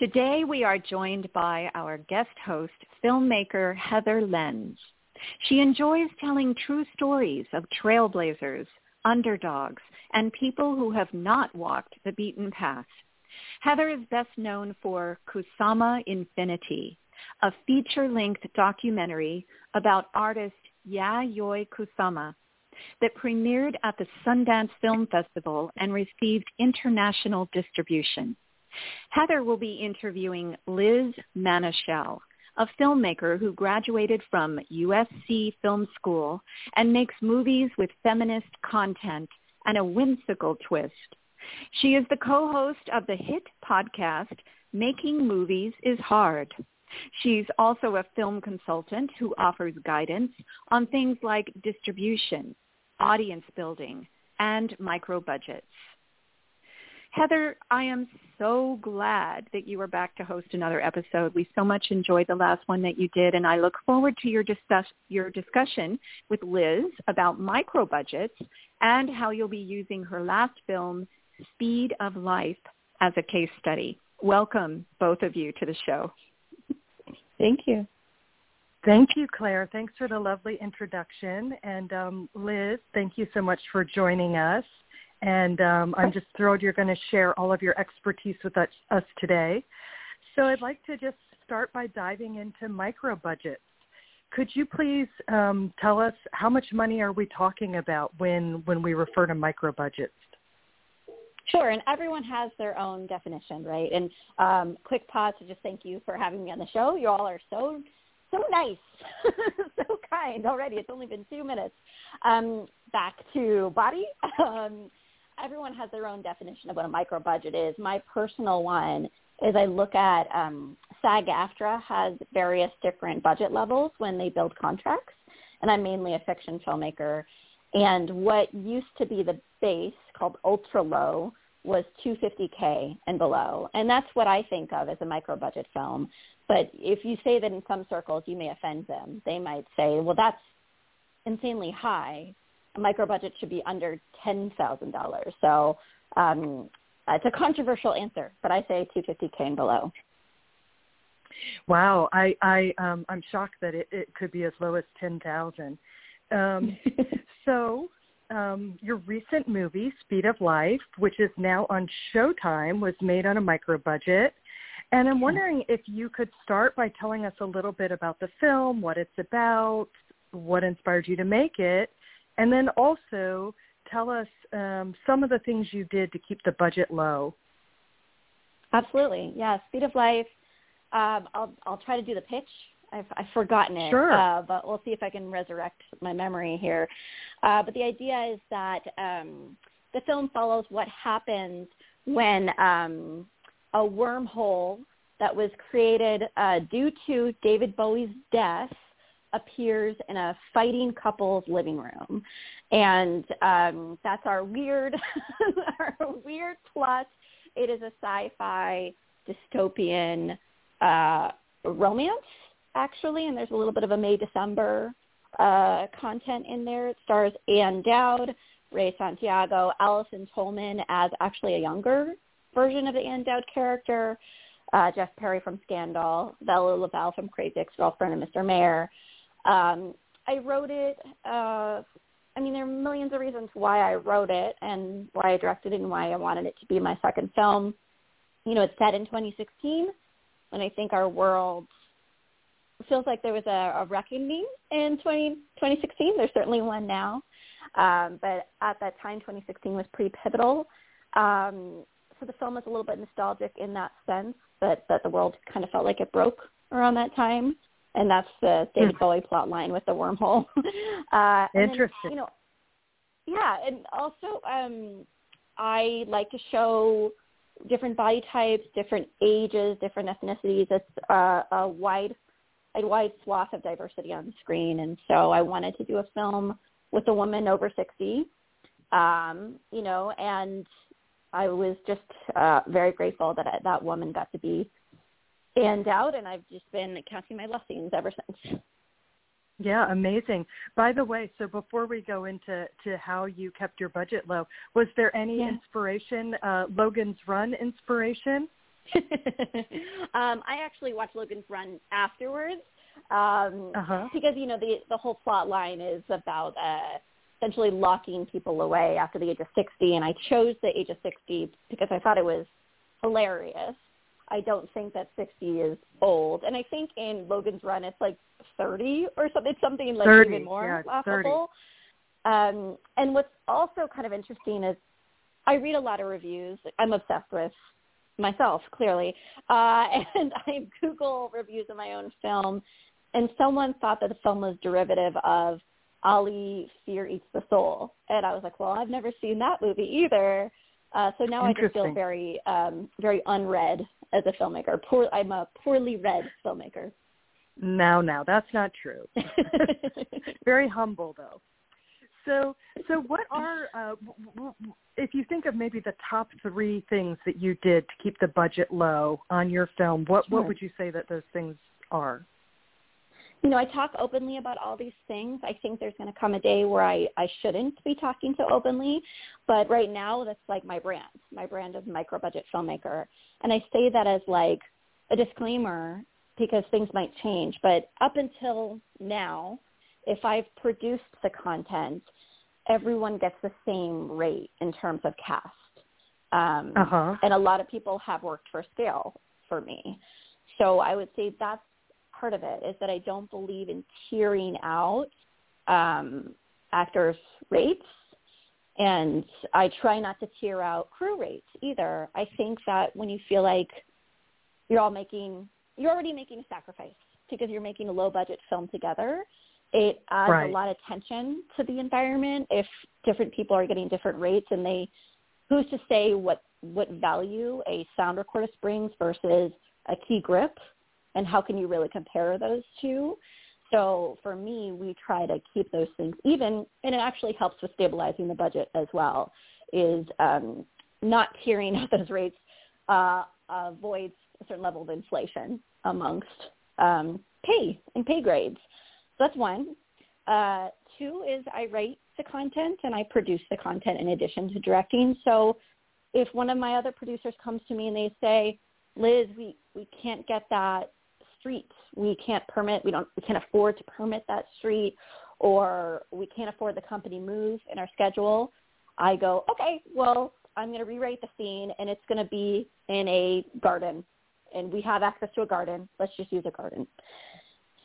Today we are joined by our guest host, filmmaker Heather Lenz. She enjoys telling true stories of trailblazers, underdogs, and people who have not walked the beaten path. Heather is best known for Kusama Infinity, a feature-length documentary about artist Yayoi Kusama that premiered at the Sundance Film Festival and received international distribution. Heather will be interviewing Liz Manashil, a filmmaker who graduated from USC Film School and makes movies with feminist content and a whimsical twist. She is the co-host of the hit podcast, Making Movies is Hard. She's also a film consultant who offers guidance on things like distribution, audience building, and micro budgets. Heather, I am so glad that you are back to host another episode. We so much enjoyed the last one that you did, and I look forward to your, discuss, your discussion with Liz about micro budgets and how you'll be using her last film, Speed of Life, as a case study. Welcome, both of you, to the show. Thank you. Thank you, Claire. Thanks for the lovely introduction. And um, Liz, thank you so much for joining us. And um, I'm just thrilled you're going to share all of your expertise with us, us today. So I'd like to just start by diving into micro budgets. Could you please um, tell us how much money are we talking about when, when we refer to micro budgets? Sure, and everyone has their own definition, right? And um, quick pause to just thank you for having me on the show. You all are so so nice, so kind already. It's only been two minutes. Um, back to body. Um, everyone has their own definition of what a micro budget is. My personal one is I look at um, SAG-AFTRA has various different budget levels when they build contracts, and I'm mainly a fiction filmmaker. And what used to be the base called ultra low was 250k and below, and that's what I think of as a micro budget film. But if you say that in some circles, you may offend them. They might say, "Well, that's insanely high a micro budget should be under ten thousand dollars. So um, it's a controversial answer, but I say two fifty k and below. Wow, I I um, I'm shocked that it, it could be as low as ten thousand. Um, so um, your recent movie, Speed of Life, which is now on Showtime, was made on a micro budget. And I'm wondering if you could start by telling us a little bit about the film, what it's about, what inspired you to make it, and then also tell us um, some of the things you did to keep the budget low. Absolutely. Yeah. Speed of Life. Um, I'll, I'll try to do the pitch. I've, I've forgotten it, sure. uh, but we'll see if I can resurrect my memory here. Uh, but the idea is that um, the film follows what happens when um, a wormhole that was created uh, due to David Bowie's death appears in a fighting couple's living room, and um, that's our weird, our weird plot. It is a sci-fi dystopian uh, romance, actually, and there's a little bit of a May December uh, content in there. It stars Ann Dowd, Ray Santiago, Allison Tolman as actually a younger version of the Ann Dowd character, uh, Jeff Perry from Scandal, Vella Lovell from Crazy Ex-Girlfriend and Mr. Mayor. Um, I wrote it. Uh, I mean, there are millions of reasons why I wrote it and why I directed it and why I wanted it to be my second film. You know, it's set in 2016, and I think our world feels like there was a, a reckoning in 20, 2016. There's certainly one now, um, but at that time, 2016 was pretty pivotal. Um, so the film is a little bit nostalgic in that sense, that that the world kind of felt like it broke around that time and that's the David hmm. Bowie plot line with the wormhole. uh, Interesting. Then, you know, yeah, and also um, I like to show different body types, different ages, different ethnicities. It's uh, a wide, a wide swath of diversity on the screen, and so I wanted to do a film with a woman over 60, um, you know, and I was just uh, very grateful that I, that woman got to be stand out, and I've just been counting my blessings ever since. Yeah, amazing. By the way, so before we go into to how you kept your budget low, was there any yeah. inspiration, uh, Logan's Run inspiration? um, I actually watched Logan's Run afterwards um, uh-huh. because you know the the whole plot line is about uh, essentially locking people away after the age of 60, and I chose the age of 60 because I thought it was hilarious. I don't think that 60 is old. And I think in Logan's Run, it's like 30 or something, it's something like 30, even more yeah, laughable. Um, and what's also kind of interesting is I read a lot of reviews. I'm obsessed with myself, clearly. Uh, and I Google reviews of my own film. And someone thought that the film was derivative of Ali Fear Eats the Soul. And I was like, well, I've never seen that movie either. Uh, so now I just feel very, um, very unread as a filmmaker. Poor, I'm a poorly read filmmaker. No, no, that's not true. very humble though. So, so what are, uh, if you think of maybe the top three things that you did to keep the budget low on your film, what sure. what would you say that those things are? You know, I talk openly about all these things. I think there's going to come a day where I, I shouldn't be talking so openly, but right now that's like my brand. My brand is micro budget filmmaker. And I say that as like a disclaimer because things might change. But up until now, if I've produced the content, everyone gets the same rate in terms of cast. Um, uh-huh. And a lot of people have worked for scale for me. So I would say that's part of it is that I don't believe in tiering out um, actors' rates, and I try not to tier out crew rates either. I think that when you feel like you're all making, you're already making a sacrifice because you're making a low budget film together. It adds right. a lot of tension to the environment if different people are getting different rates and they, who's to say what, what value a sound recordist brings versus a key grip and how can you really compare those two? So for me, we try to keep those things even, and it actually helps with stabilizing the budget as well, is um, not tiering out those rates uh, avoids a certain level of inflation amongst um, pay and pay grades. So that's one. Uh, two is I write the content and I produce the content in addition to directing. So if one of my other producers comes to me and they say, Liz, we, we can't get that street. We can't permit, we don't, we can't afford to permit that street or we can't afford the company move in our schedule. I go, okay, well, I'm going to rewrite the scene and it's going to be in a garden and we have access to a garden. Let's just use a garden.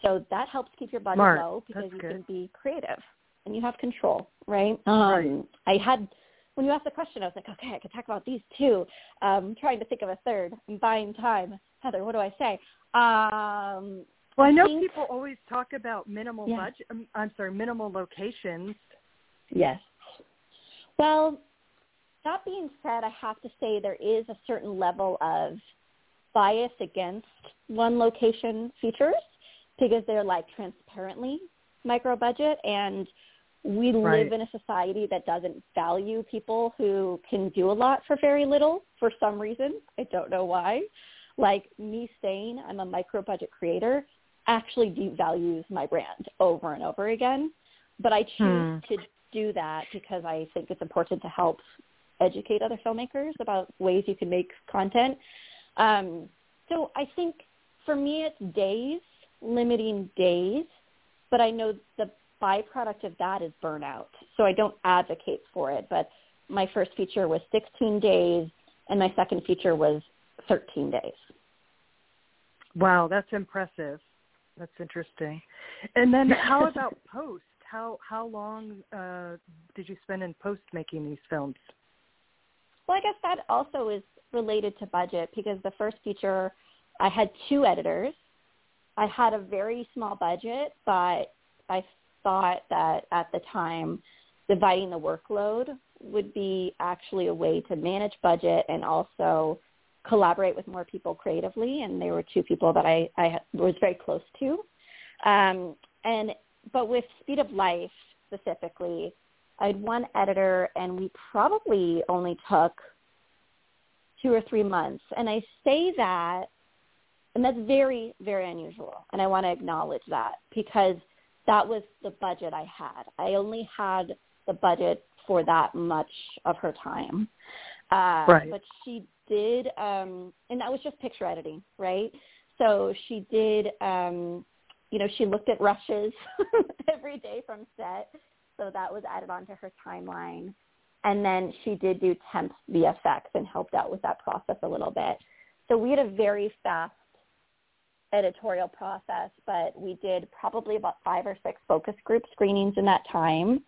So that helps keep your budget Smart. low because That's you good. can be creative and you have control, right? Um, right. I had when you asked the question, I was like, okay, I could talk about these two. Um, trying to think of a third. I'm buying time. Heather, what do I say? Um, well, I know think, people always talk about minimal yeah. budget. Um, I'm sorry, minimal locations. Yes. Well, that being said, I have to say there is a certain level of bias against one location features because they're like transparently micro budget and we right. live in a society that doesn't value people who can do a lot for very little for some reason. I don't know why like me saying I'm a micro budget creator actually devalues my brand over and over again. But I choose hmm. to do that because I think it's important to help educate other filmmakers about ways you can make content. Um, so I think for me it's days, limiting days, but I know the byproduct of that is burnout. So I don't advocate for it, but my first feature was 16 days and my second feature was 13 days. Wow, that's impressive. That's interesting. And then how about post? How how long uh, did you spend in post making these films? Well, I guess that also is related to budget because the first feature I had two editors. I had a very small budget, but I thought that at the time dividing the workload would be actually a way to manage budget and also collaborate with more people creatively. And they were two people that I, I was very close to. Um, and but with Speed of Life specifically, I had one editor, and we probably only took two or three months. And I say that, and that's very, very unusual. And I want to acknowledge that because that was the budget I had. I only had the budget for that much of her time. Uh, right. But she did, um, and that was just picture editing, right? So she did, um, you know, she looked at rushes every day from set. So that was added onto her timeline. And then she did do temp VFX and helped out with that process a little bit. So we had a very fast editorial process, but we did probably about five or six focus group screenings in that time.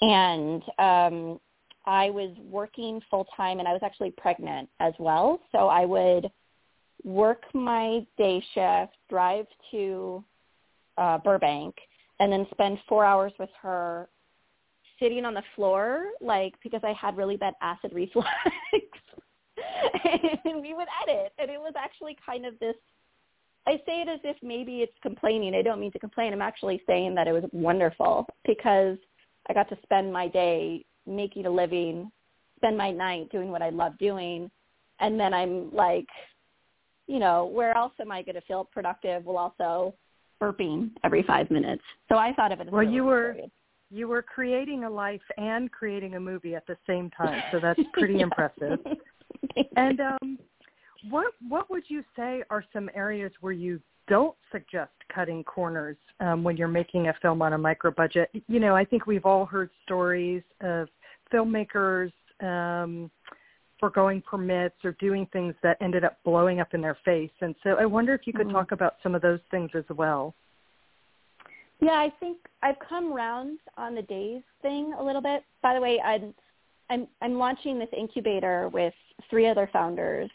And um, I was working full time and I was actually pregnant as well. So I would work my day shift, drive to uh, Burbank, and then spend four hours with her sitting on the floor, like because I had really bad acid reflux. and we would edit, and it was actually kind of this. I say it as if maybe it's complaining. I don't mean to complain. I'm actually saying that it was wonderful because I got to spend my day making a living, spend my night doing what I love doing, and then I'm like, you know, where else am I going to feel productive? while also burping every five minutes. So I thought of it as well. You were period you were creating a life and creating a movie at the same time, so that's pretty impressive. And um, what what would you say are some areas where you don't suggest cutting corners um, when you're making a film on a micro budget? You know, I think we've all heard stories of filmmakers um, foregoing permits or doing things that ended up blowing up in their face. And so I wonder if you could mm-hmm. talk about some of those things as well. Yeah, I think I've come around on the days thing a little bit. By the way, I'm I'm I'm launching this incubator with three other founders,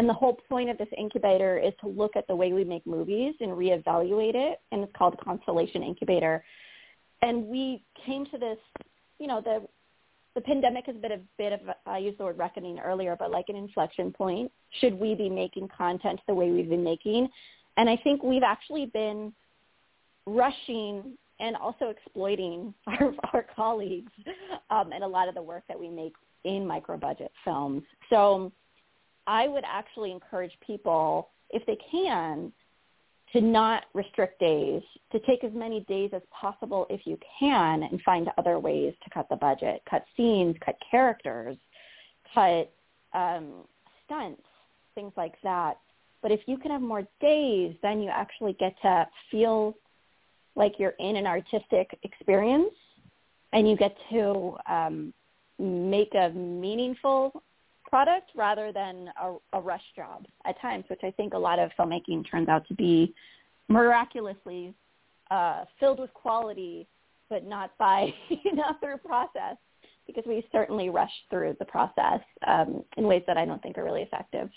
and the whole point of this incubator is to look at the way we make movies and reevaluate it, and it's called Constellation Incubator. And we came to this, you know, the the pandemic has been a bit of I used the word reckoning earlier, but like an inflection point. Should we be making content the way we've been making? And I think we've actually been rushing and also exploiting our, our colleagues um, and a lot of the work that we make in micro budget films. So I would actually encourage people, if they can, to not restrict days, to take as many days as possible if you can and find other ways to cut the budget, cut scenes, cut characters, cut um, stunts, things like that. But if you can have more days, then you actually get to feel like you're in an artistic experience and you get to um, make a meaningful product rather than a, a rush job at times, which I think a lot of filmmaking turns out to be miraculously uh, filled with quality, but not by not through process, because we certainly rush through the process um, in ways that I don't think are really effective.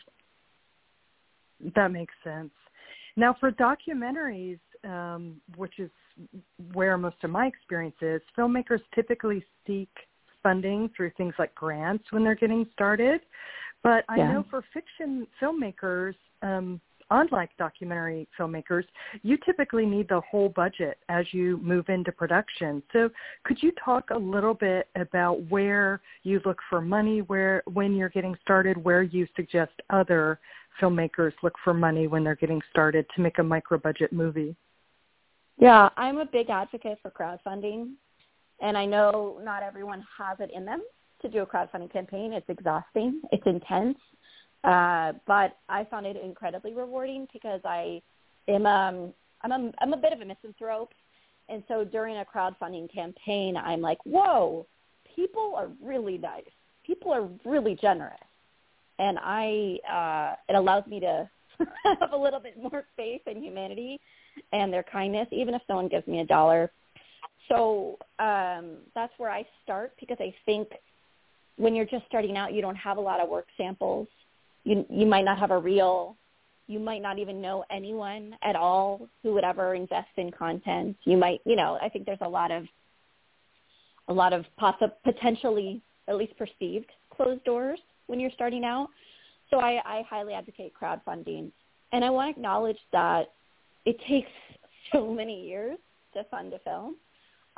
That makes sense. Now, for documentaries, um, which is where most of my experience is, filmmakers typically seek funding through things like grants when they're getting started. But I yeah. know for fiction filmmakers, um, unlike documentary filmmakers, you typically need the whole budget as you move into production. So could you talk a little bit about where you look for money, where when you're getting started, where you suggest other filmmakers look for money when they're getting started to make a micro budget movie? Yeah, I'm a big advocate for crowdfunding, and I know not everyone has it in them to do a crowdfunding campaign. It's exhausting. It's intense. Uh, but I found it incredibly rewarding because I am um, I'm a, I'm a bit of a misanthrope, and so during a crowdfunding campaign, I'm like, whoa, people are really nice. People are really generous, and I uh, it allows me to have a little bit more faith in humanity and their kindness, even if someone gives me a dollar. So um, that's where I start because I think when you're just starting out, you don't have a lot of work samples you you might not have a reel you might not even know anyone at all who would ever invest in content you might you know i think there's a lot of a lot of potentially at least perceived closed doors when you're starting out. So I, I highly advocate crowdfunding. And I want to acknowledge that it takes so many years to fund a film.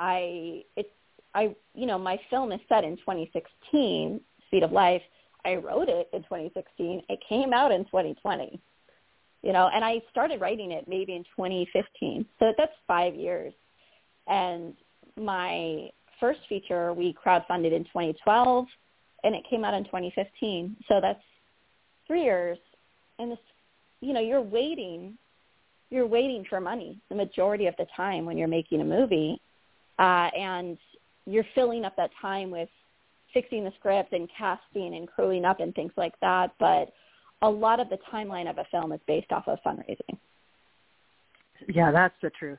I it's I you know my film is set in 2016, Speed of Life. I wrote it in 2016. It came out in 2020. You know, and I started writing it maybe in 2015. So that's 5 years. And my first feature we crowdfunded in 2012 and it came out in 2015. So that's 3 years and this you know, you're waiting you're waiting for money the majority of the time when you're making a movie uh, and you're filling up that time with fixing the script and casting and crewing up and things like that. But a lot of the timeline of a film is based off of fundraising. Yeah, that's the truth.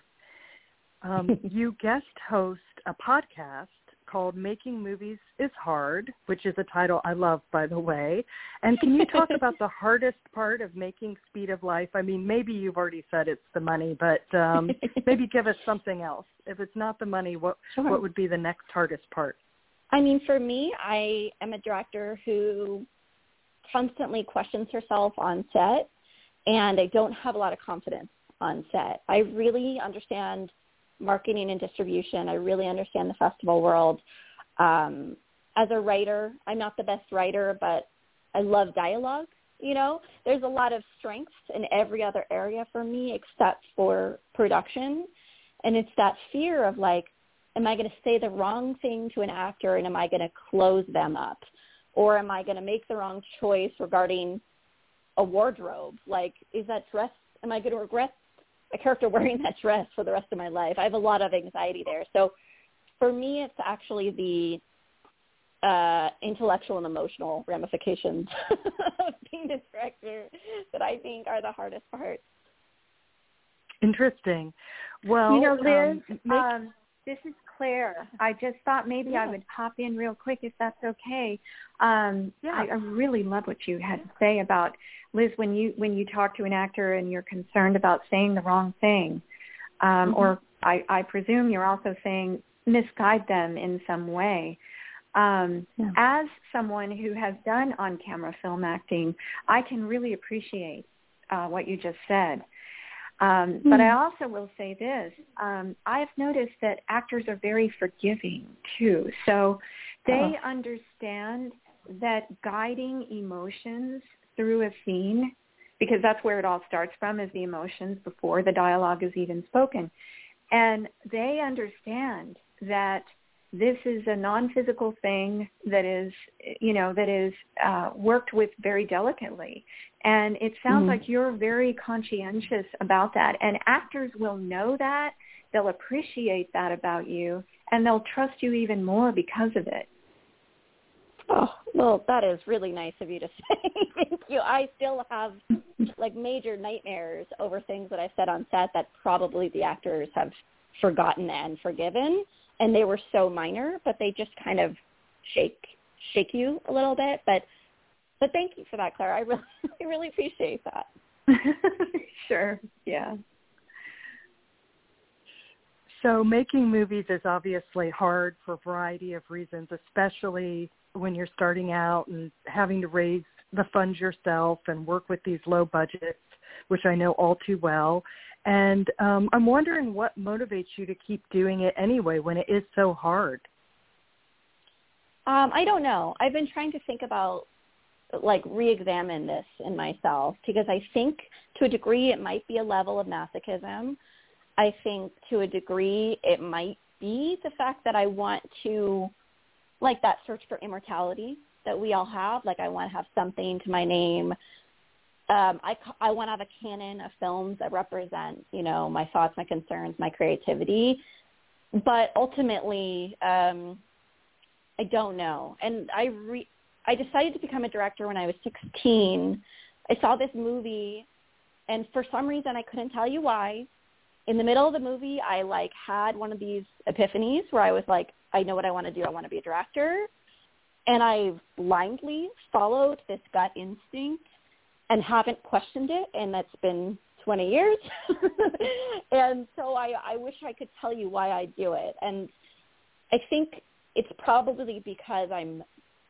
Um, you guest host a podcast called Making Movies is Hard, which is a title I love, by the way. And can you talk about the hardest part of making Speed of Life? I mean, maybe you've already said it's the money, but um, maybe give us something else. If it's not the money, what sure. what would be the next hardest part? I mean, for me, I am a director who constantly questions herself on set, and I don't have a lot of confidence on set. I really understand marketing and distribution. I really understand the festival world. Um, as a writer, I'm not the best writer, but I love dialogue. You know, there's a lot of strengths in every other area for me except for production. And it's that fear of like, am I going to say the wrong thing to an actor and am I going to close them up? Or am I going to make the wrong choice regarding a wardrobe? Like, is that dress, am I going to regret a character wearing that dress for the rest of my life. I have a lot of anxiety there. So for me, it's actually the uh, intellectual and emotional ramifications of being a director that I think are the hardest part. Interesting. Well, you know, Liz, um, make, um, this is Claire. I just thought maybe yeah. I would pop in real quick if that's okay. Um, yeah. I, I really love what you had to say about Liz when you when you talk to an actor and you're concerned about saying the wrong thing, um, mm-hmm. or I, I presume you're also saying misguide them in some way. Um, yeah. As someone who has done on-camera film acting, I can really appreciate uh, what you just said. Um, But I also will say this. Um, I've noticed that actors are very forgiving too. So they oh. understand that guiding emotions through a scene, because that's where it all starts from, is the emotions before the dialogue is even spoken. And they understand that this is a non-physical thing that is, you know, that is uh, worked with very delicately. And it sounds mm-hmm. like you're very conscientious about that. And actors will know that. They'll appreciate that about you. And they'll trust you even more because of it. Oh, well, that is really nice of you to say. Thank you. I still have like major nightmares over things that I said on set that probably the actors have forgotten and forgiven and they were so minor, but they just kind of shake shake you a little bit. But but thank you for that, Claire. I really I really appreciate that. sure. Yeah. So making movies is obviously hard for a variety of reasons, especially when you're starting out and having to raise the funds yourself and work with these low budgets, which I know all too well. And um, I'm wondering what motivates you to keep doing it anyway when it is so hard. Um, I don't know. I've been trying to think about like re-examine this in myself because I think to a degree it might be a level of masochism. I think to a degree it might be the fact that I want to like that search for immortality that we all have. Like I want to have something to my name. Um, I, I want to have a canon of films that represent, you know, my thoughts, my concerns, my creativity. But ultimately, um, I don't know. And I re- I decided to become a director when I was 16. I saw this movie, and for some reason I couldn't tell you why. In the middle of the movie, I like had one of these epiphanies where I was like, I know what I want to do. I want to be a director. And I blindly followed this gut instinct and haven't questioned it. And that's been 20 years. and so I, I wish I could tell you why I do it. And I think it's probably because I'm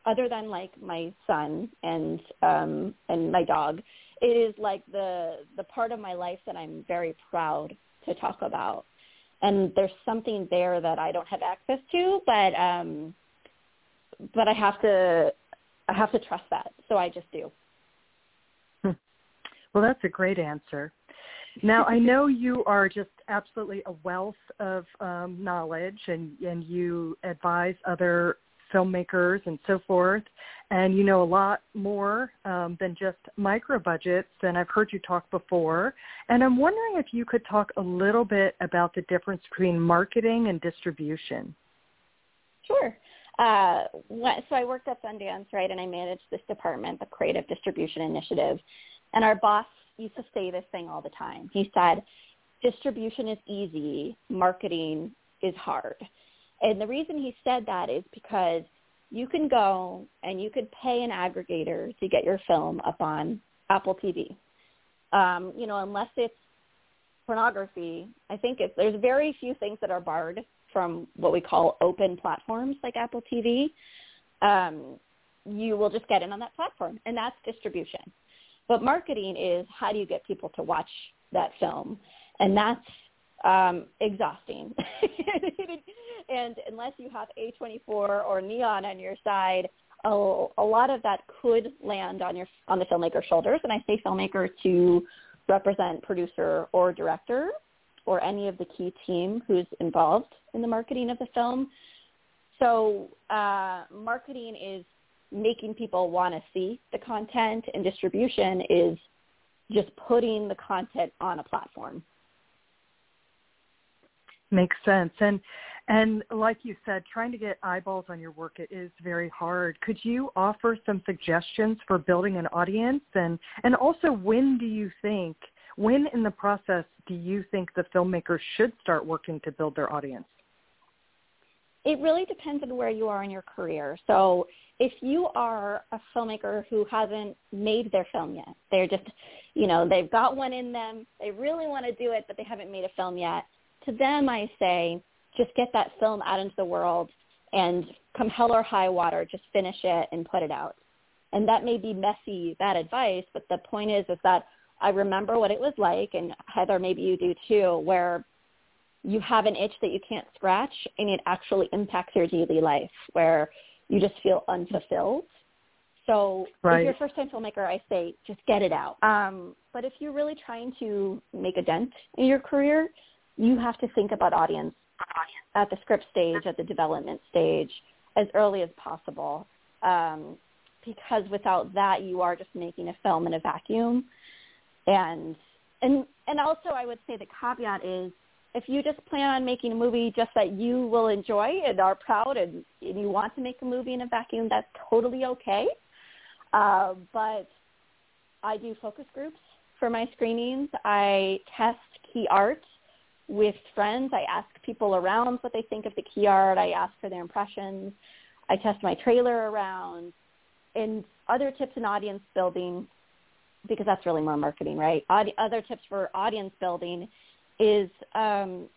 other than like my son and um and my dog, it is like the the part of my life that I'm very proud to talk about. And there's something there that I don't have access to, but um but I have to I have to trust that. So I just do. Hmm. Well, that's a great answer. Now, I know you are just absolutely a wealth of um, knowledge, and and you advise other filmmakers and so forth, and you know a lot more um, than just micro budgets. And I've heard you talk before, and I'm wondering if you could talk a little bit about the difference between marketing and distribution. Sure. Uh, so I worked at Sundance, right, and I managed this department, the Creative Distribution Initiative. And our boss used to say this thing all the time. He said, distribution is easy, marketing is hard. And the reason he said that is because you can go and you could pay an aggregator to get your film up on Apple TV. Um, you know, unless it's pornography, I think it's, there's very few things that are barred from what we call open platforms like Apple TV. Um, you will just get in on that platform, and that's distribution. But marketing is how do you get people to watch that film, and that's um, exhausting. and unless you have A24 or Neon on your side, a, a lot of that could land on your on the filmmaker's shoulders. And I say filmmaker to represent producer or director or any of the key team who's involved in the marketing of the film. So uh, marketing is making people want to see the content and distribution is just putting the content on a platform. Makes sense. And and like you said, trying to get eyeballs on your work is very hard. Could you offer some suggestions for building an audience and and also when do you think when in the process do you think the filmmakers should start working to build their audience? It really depends on where you are in your career. So if you are a filmmaker who hasn't made their film yet, they're just, you know, they've got one in them, they really want to do it, but they haven't made a film yet, to them I say, just get that film out into the world and come hell or high water, just finish it and put it out. And that may be messy, bad advice, but the point is, is that I remember what it was like, and Heather, maybe you do too, where you have an itch that you can't scratch and it actually impacts your daily life where you just feel unfulfilled. So right. if you're a first time filmmaker, I say just get it out. Um, but if you're really trying to make a dent in your career, you have to think about audience at the script stage, at the development stage, as early as possible. Um, because without that, you are just making a film in a vacuum. And and and also, I would say the caveat is if you just plan on making a movie just that you will enjoy and are proud and, and you want to make a movie in a vacuum, that's totally okay. Uh, but I do focus groups for my screenings. I test key art with friends. I ask people around what they think of the key art. I ask for their impressions. I test my trailer around. And other tips in audience building, because that's really more marketing, right? Other tips for audience building is um,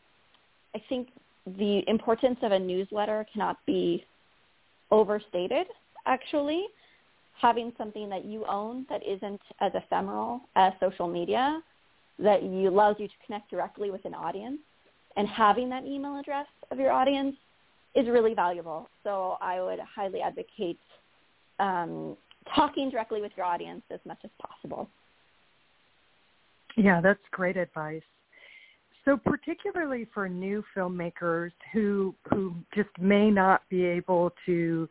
I think the importance of a newsletter cannot be overstated, actually. Having something that you own that isn't as ephemeral as social media, that you, allows you to connect directly with an audience, and having that email address of your audience is really valuable. So I would highly advocate um, talking directly with your audience as much as possible. Yeah, that's great advice. So particularly for new filmmakers who who just may not be able to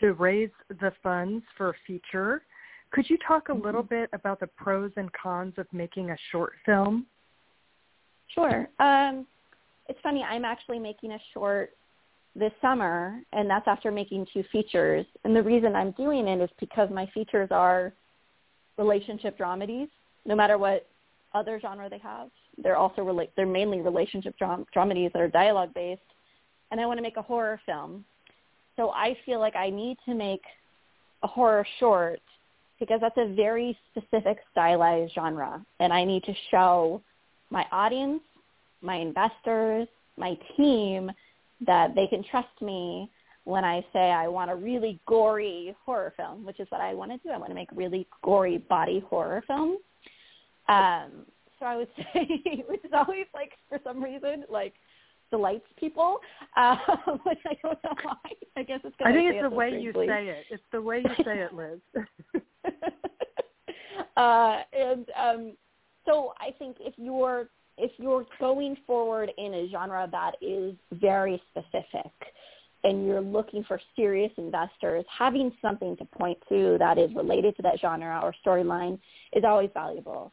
to raise the funds for a feature, could you talk a mm-hmm. little bit about the pros and cons of making a short film? Sure. Um, it's funny. I'm actually making a short this summer, and that's after making two features. And the reason I'm doing it is because my features are relationship dramedies, no matter what other genre they have. They're also rela- they're mainly relationship dram- dramedies that are dialogue based, and I want to make a horror film. So I feel like I need to make a horror short because that's a very specific stylized genre, and I need to show my audience, my investors, my team that they can trust me when I say I want a really gory horror film, which is what I want to do. I want to make really gory body horror films. Um, so I would say, which is always like for some reason like delights people, um, which I don't know why. I guess it's. I think it's the way you say it. It's the way you say it, Liz. uh, and um, so I think if you're if you're going forward in a genre that is very specific and you're looking for serious investors, having something to point to that is related to that genre or storyline is always valuable.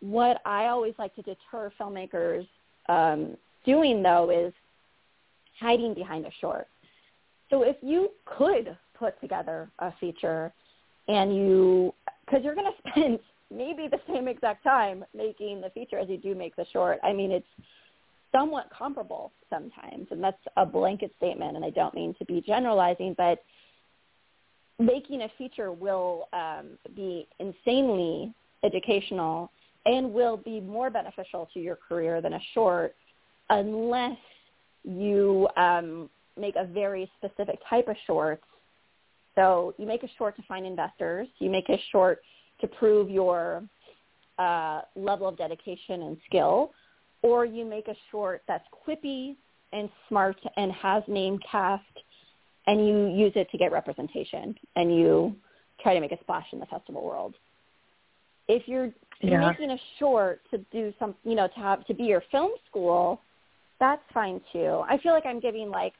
What I always like to deter filmmakers um, doing though is hiding behind a short. So if you could put together a feature and you, because you're going to spend maybe the same exact time making the feature as you do make the short. I mean, it's somewhat comparable sometimes, and that's a blanket statement, and I don't mean to be generalizing, but making a feature will um, be insanely educational and will be more beneficial to your career than a short unless you um, make a very specific type of shorts. So you make a short to find investors. You make a short to prove your uh, level of dedication and skill, or you make a short that's quippy and smart and has name cast, and you use it to get representation, and you try to make a splash in the festival world. If you're Yeah. making a short to do some, you know, to have to be your film school, that's fine too. I feel like I'm giving like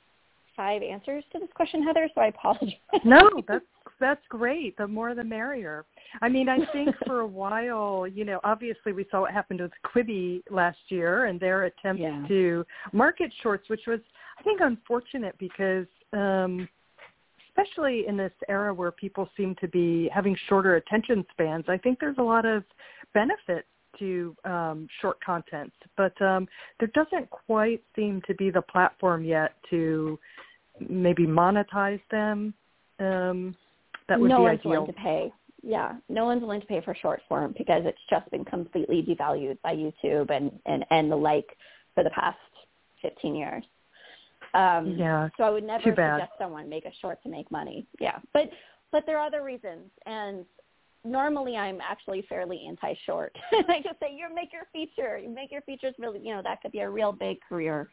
five answers to this question, Heather, so I apologize. no, that's that's great. The more the merrier. I mean, I think for a while, you know, obviously we saw what happened with Quibi last year and their attempt Yeah. to market shorts, which was I think unfortunate because um especially in this era where people seem to be having shorter attention spans, I think there's a lot of benefit to um, short content, but um, there doesn't quite seem to be the platform yet to maybe monetize them. Um, that would no be one's ideal. willing to pay. Yeah, no one's willing to pay for short form because it's just been completely devalued by YouTube and and and the like for the past 15 years. Um, Yeah, So I would never suggest someone make a short to make money. Yeah, but but there are other reasons, and normally I'm actually fairly anti-short. I just say you make your feature, you make your features really, you know, that could be a real big career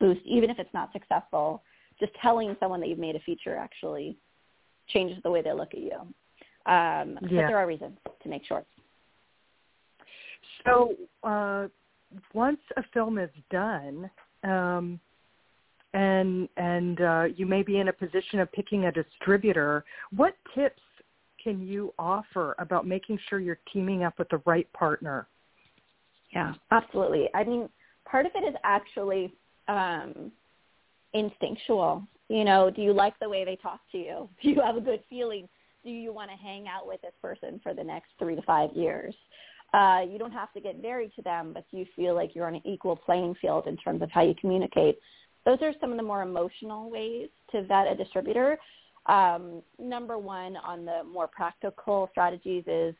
boost, even if it's not successful. Just telling someone that you've made a feature actually changes the way they look at you. Um, But there are reasons to make shorts. So uh, once a film is done, um, and and uh, you may be in a position of picking a distributor, what tips can you offer about making sure you're teaming up with the right partner? Yeah, absolutely. I mean, part of it is actually um, instinctual. You know, do you like the way they talk to you? Do you have a good feeling? Do you want to hang out with this person for the next three to five years? Uh, you don't have to get married to them, but you feel like you're on an equal playing field in terms of how you communicate? Those are some of the more emotional ways to vet a distributor. Um, number one on the more practical strategies is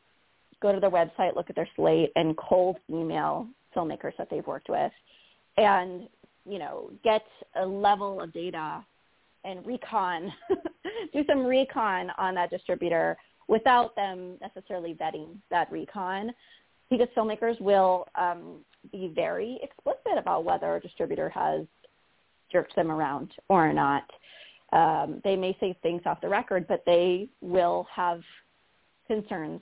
go to their website, look at their slate, and cold email filmmakers that they've worked with, and you know get a level of data and recon, do some recon on that distributor without them necessarily vetting that recon, because filmmakers will um, be very explicit about whether a distributor has jerked them around or not. Um, they may say things off the record, but they will have concerns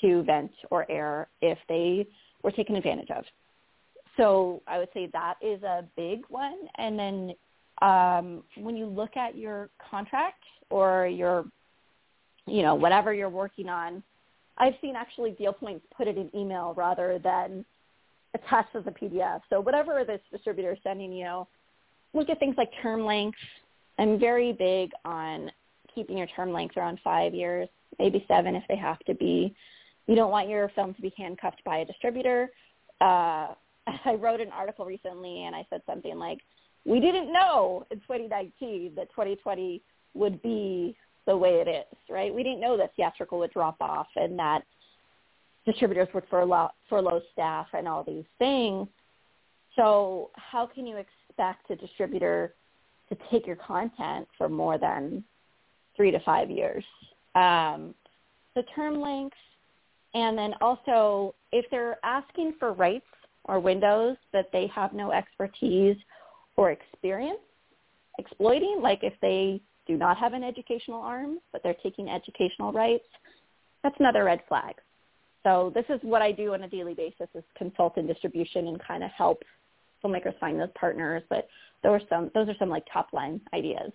to vent or air if they were taken advantage of. So I would say that is a big one. And then um, when you look at your contract or your, you know, whatever you're working on, I've seen actually deal points put it in email rather than attached as a PDF. So whatever this distributor is sending you, look at things like term length. I'm very big on keeping your term length around five years, maybe seven if they have to be. You don't want your film to be handcuffed by a distributor. Uh, I wrote an article recently and I said something like, we didn't know in 2019 that 2020 would be the way it is, right? We didn't know that theatrical would drop off and that distributors would furlough, furlough staff and all these things. So how can you expect a distributor to take your content for more than three to five years. Um, the term length, and then also if they're asking for rights or windows that they have no expertise or experience exploiting, like if they do not have an educational arm, but they're taking educational rights, that's another red flag. So this is what I do on a daily basis is consult in distribution and kind of help filmmakers find those partners. But those are some those are some like top line ideas.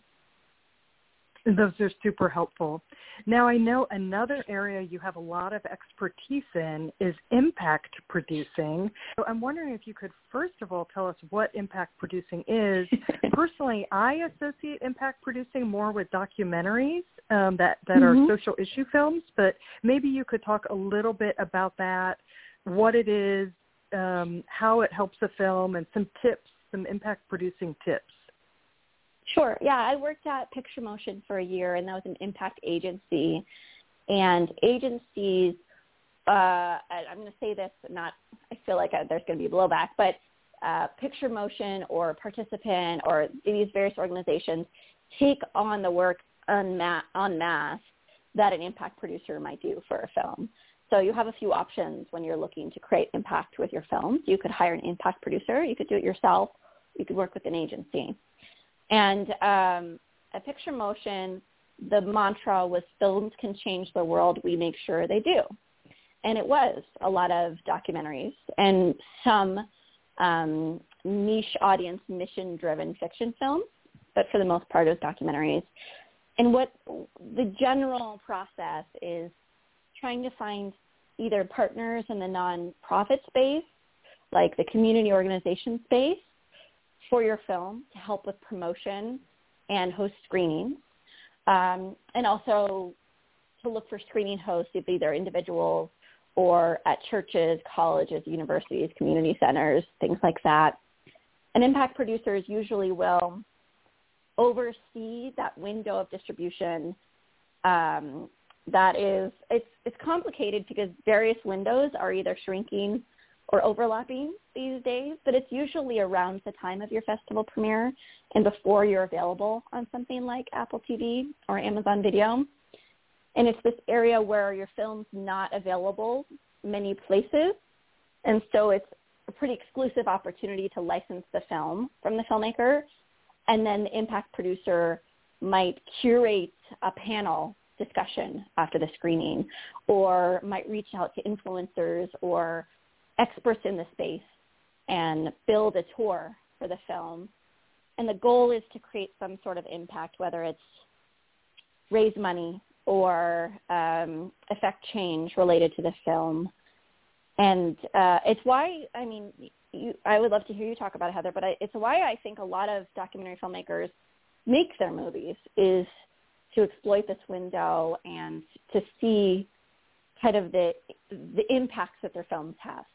Those are super helpful. Now I know another area you have a lot of expertise in is impact producing. So I'm wondering if you could first of all tell us what impact producing is. Personally, I associate impact producing more with documentaries um, that that mm-hmm. are social issue films, but maybe you could talk a little bit about that, what it is, um, how it helps a film, and some tips, some impact producing tips. Sure. Yeah, I worked at Picture Motion for a year, and that was an impact agency. And agencies, uh, I'm going to say this, not I feel like uh, there's going to be blowback, but uh, Picture Motion or Participant or these various organizations take on the work en masse that an impact producer might do for a film. So you have a few options when you're looking to create impact with your films. You could hire an impact producer. You could do it yourself. You could work with an agency. And um, at Picture Motion, the mantra was films can change the world. We make sure they do. And it was a lot of documentaries and some um, niche audience mission-driven fiction films, but for the most part it was documentaries. And what the general process is trying to find either partners in the nonprofit space, like the community organization space, for your film to help with promotion and host screenings. Um, and also to look for screening hosts, either individuals or at churches, colleges, universities, community centers, things like that. And impact producers usually will oversee that window of distribution um, that is it's it's complicated because various windows are either shrinking or overlapping these days, but it's usually around the time of your festival premiere and before you're available on something like Apple TV or Amazon Video. And it's this area where your film's not available many places. And so it's a pretty exclusive opportunity to license the film from the filmmaker. And then the impact producer might curate a panel discussion after the screening or might reach out to influencers or experts in the space and build a tour for the film. And the goal is to create some sort of impact, whether it's raise money or um, affect change related to the film. And uh, it's why, I mean, you, I would love to hear you talk about it, Heather, but I, it's why I think a lot of documentary filmmakers make their movies is to exploit this window and to see kind of the the impacts that their films have.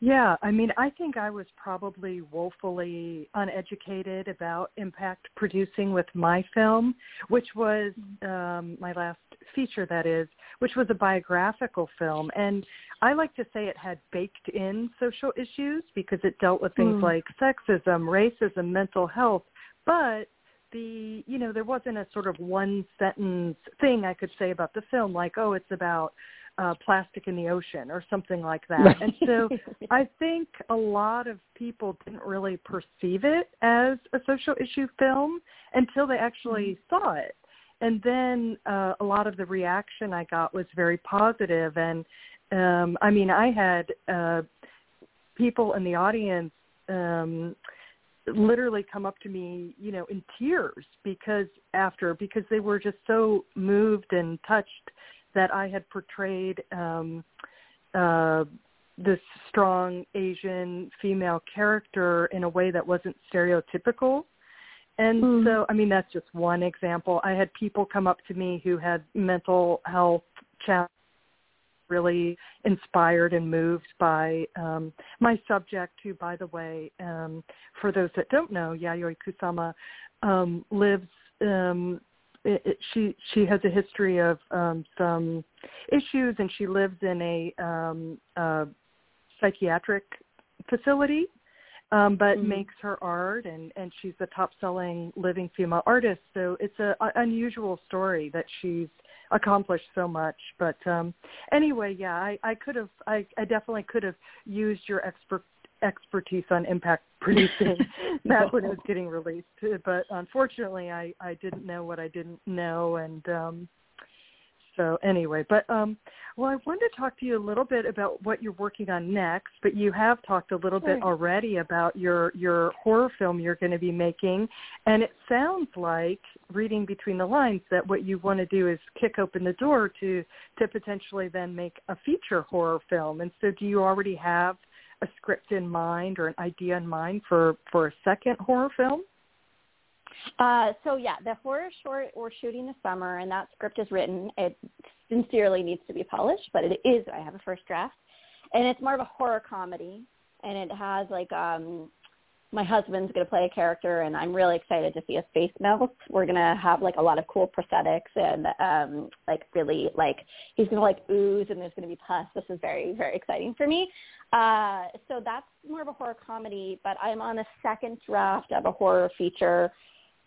Yeah, I mean, I think I was probably woefully uneducated about impact producing with my film, which was um, my last feature, that is, which was a biographical film. And I like to say it had baked in social issues because it dealt with things mm. like sexism, racism, mental health. But the, you know, there wasn't a sort of one sentence thing I could say about the film, like, oh, it's about uh, plastic in the ocean or something like that. Right. And so I think a lot of people didn't really perceive it as a social issue film until they actually mm-hmm. saw it. And then uh, a lot of the reaction I got was very positive. And um, I mean, I had uh, people in the audience um, literally come up to me, you know, in tears because after because they were just so moved and touched that I had portrayed um, uh, this strong Asian female character in a way that wasn't stereotypical. And mm. so, I mean, that's just one example. I had people come up to me who had mental health challenges, really inspired and moved by um, my subject, who, by the way, um, for those that don't know, Yayoi Kusama um, lives um, it, it, she she has a history of um, some issues, and she lives in a um, uh, psychiatric facility. um, but Mhm. makes her art, and and she's the top-selling living female artist. So it's a, a unusual story that she's accomplished so much. But um, anyway, yeah, I, I could have, I, I definitely could have used your expert expertise on impact producing back when it was getting released. But unfortunately, I I didn't know what I didn't know, and um, so anyway. But um, well, I wanted to talk to you a little bit about what you're working on next. But you have talked a little bit already about your your horror film you're going to be making, and it sounds like reading between the lines that what you want to do is kick open the door to to potentially then make a feature horror film. And so, do you already have a script in mind or an idea in mind for for a second horror film? Uh, so yeah, the horror short we're shooting this summer, and that script is written. It sincerely needs to be polished, but it is. I have a first draft, and it's more of a horror comedy, and it has like um, my husband's going to play a character, and I'm really excited to see his face melt. We're going to have like a lot of cool prosthetics, and um, like really like he's going to like ooze, and there's going to be pus. This is very very exciting for me. Uh, so that's more of a horror comedy, but I'm on the second draft of a horror feature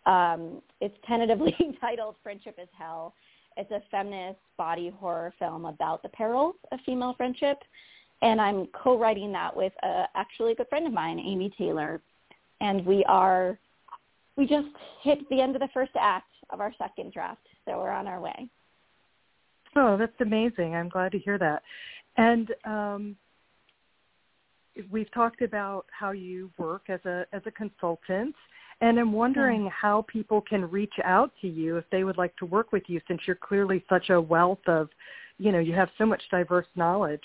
um, it's tentatively titled Friendship is Hell. It's a feminist body horror film about the perils of female friendship. And I'm co-writing that with uh, actually a good friend of mine, Amy Taylor. And we are, we just hit the end of the first act of our second draft. So we're on our way. Oh, that's amazing. I'm glad to hear that. And um, we've talked about how you work as a as a consultant, and I'm wondering how people can reach out to you if they would like to work with you, since you're clearly such a wealth of, you know, you have so much diverse knowledge.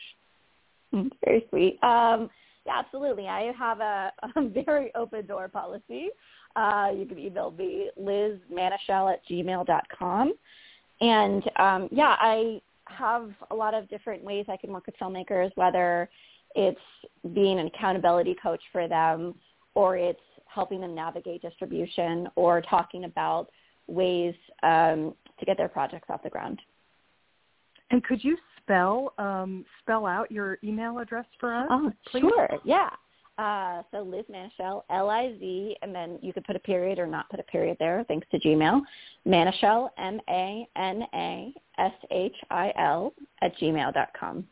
Very sweet. Um, yeah, absolutely. I have a, a very open door policy. Uh, you can email me, lizmanashil at gmail.com. And um, yeah, I have a lot of different ways I can work with filmmakers, whether it's being an accountability coach for them or it's helping them navigate distribution or talking about ways um, to get their projects off the ground. And could you spell um, spell out your email address for us? Oh, please? sure. Yeah. Uh, so Liz Manashil, L-I-Z, and then you could put a period or not put a period there, thanks to Gmail. Manashil, M-A-N-A-S-H-I-L, at gmail dot com.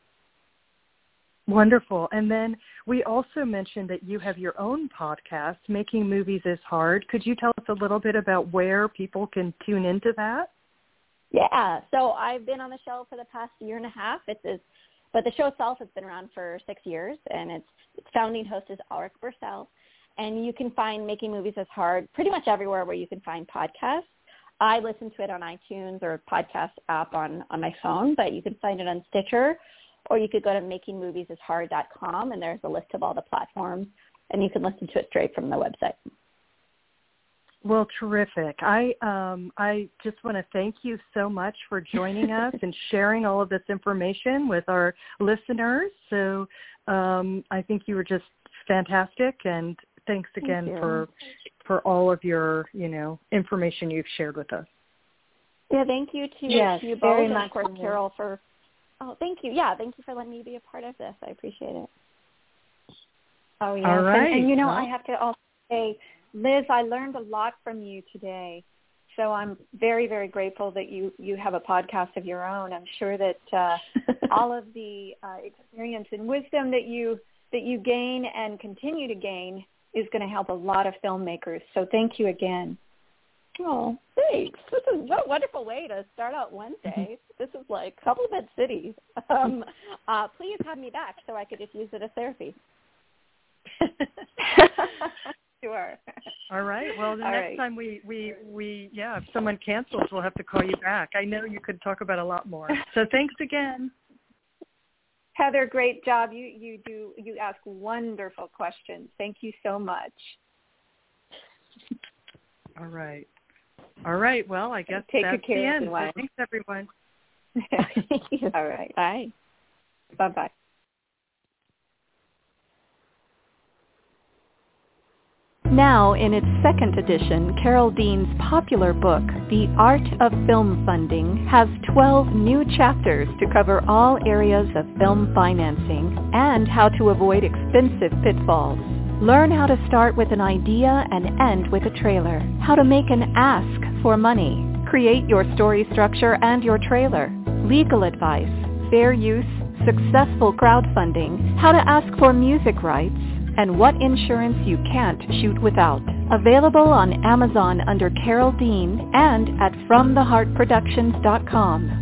Wonderful. And then we also mentioned that you have your own podcast, Making Movies is Hard. Could you tell us a little bit about where people can tune into that? Yeah. So I've been on the show for the past year and a half. It's, it's but the show itself has been around for six years, and its, its founding host is Ulrich Bursell. And you can find Making Movies is Hard pretty much everywhere where you can find podcasts. I listen to it on iTunes or a podcast app on, on my phone, but you can find it on Stitcher, or you could go to makingmoviesishard.com, and there's a list of all the platforms, and you can listen to it straight from the website. Well, terrific. I um, I just want to thank you so much for joining us and sharing all of this information with our listeners. So um, I think you were just fantastic, and thanks again you. for for all of your you know information you've shared with us. Yeah, thank you to, Yes, to you very both, and much of course. Carol, for, oh, thank you. Yeah, thank you for letting me be a part of this. I appreciate it. Oh yeah. All and, and you know Well- I have to also say, Liz, I learned a lot from you today. So I'm very, very grateful that you you have a podcast of your own. I'm sure that uh, all of the uh, experience and wisdom that you that you gain and continue to gain is going to help a lot of filmmakers. So thank you again. Oh, thanks. This is what a wonderful way to start out Wednesday. this is like compliment city. Um, uh, please have me back so I could just use it as therapy. sure. All right. Well, the All next right. time we we we yeah, if someone cancels, we'll have to call you back. I know you could talk about a lot more. So thanks again. Heather, great job. You you do you ask wonderful questions. Thank you so much. All right. All right. Well, I guess Take that's care the end. the So wife. thanks everyone. Thank you. All right. Bye. Bye bye. Now, in its second edition, Carol Dean's popular book, The Art of Film Funding, has 12 new chapters to cover all areas of film financing and how to avoid expensive pitfalls. Learn how to start with an idea and end with a trailer. How to make an ask for money. Create your story structure and your trailer. Legal advice. Fair use. Successful crowdfunding. How to ask for music rights. And what insurance you can't shoot without. Available on Amazon under Carol Dean and at FromTheHeartProductions.com.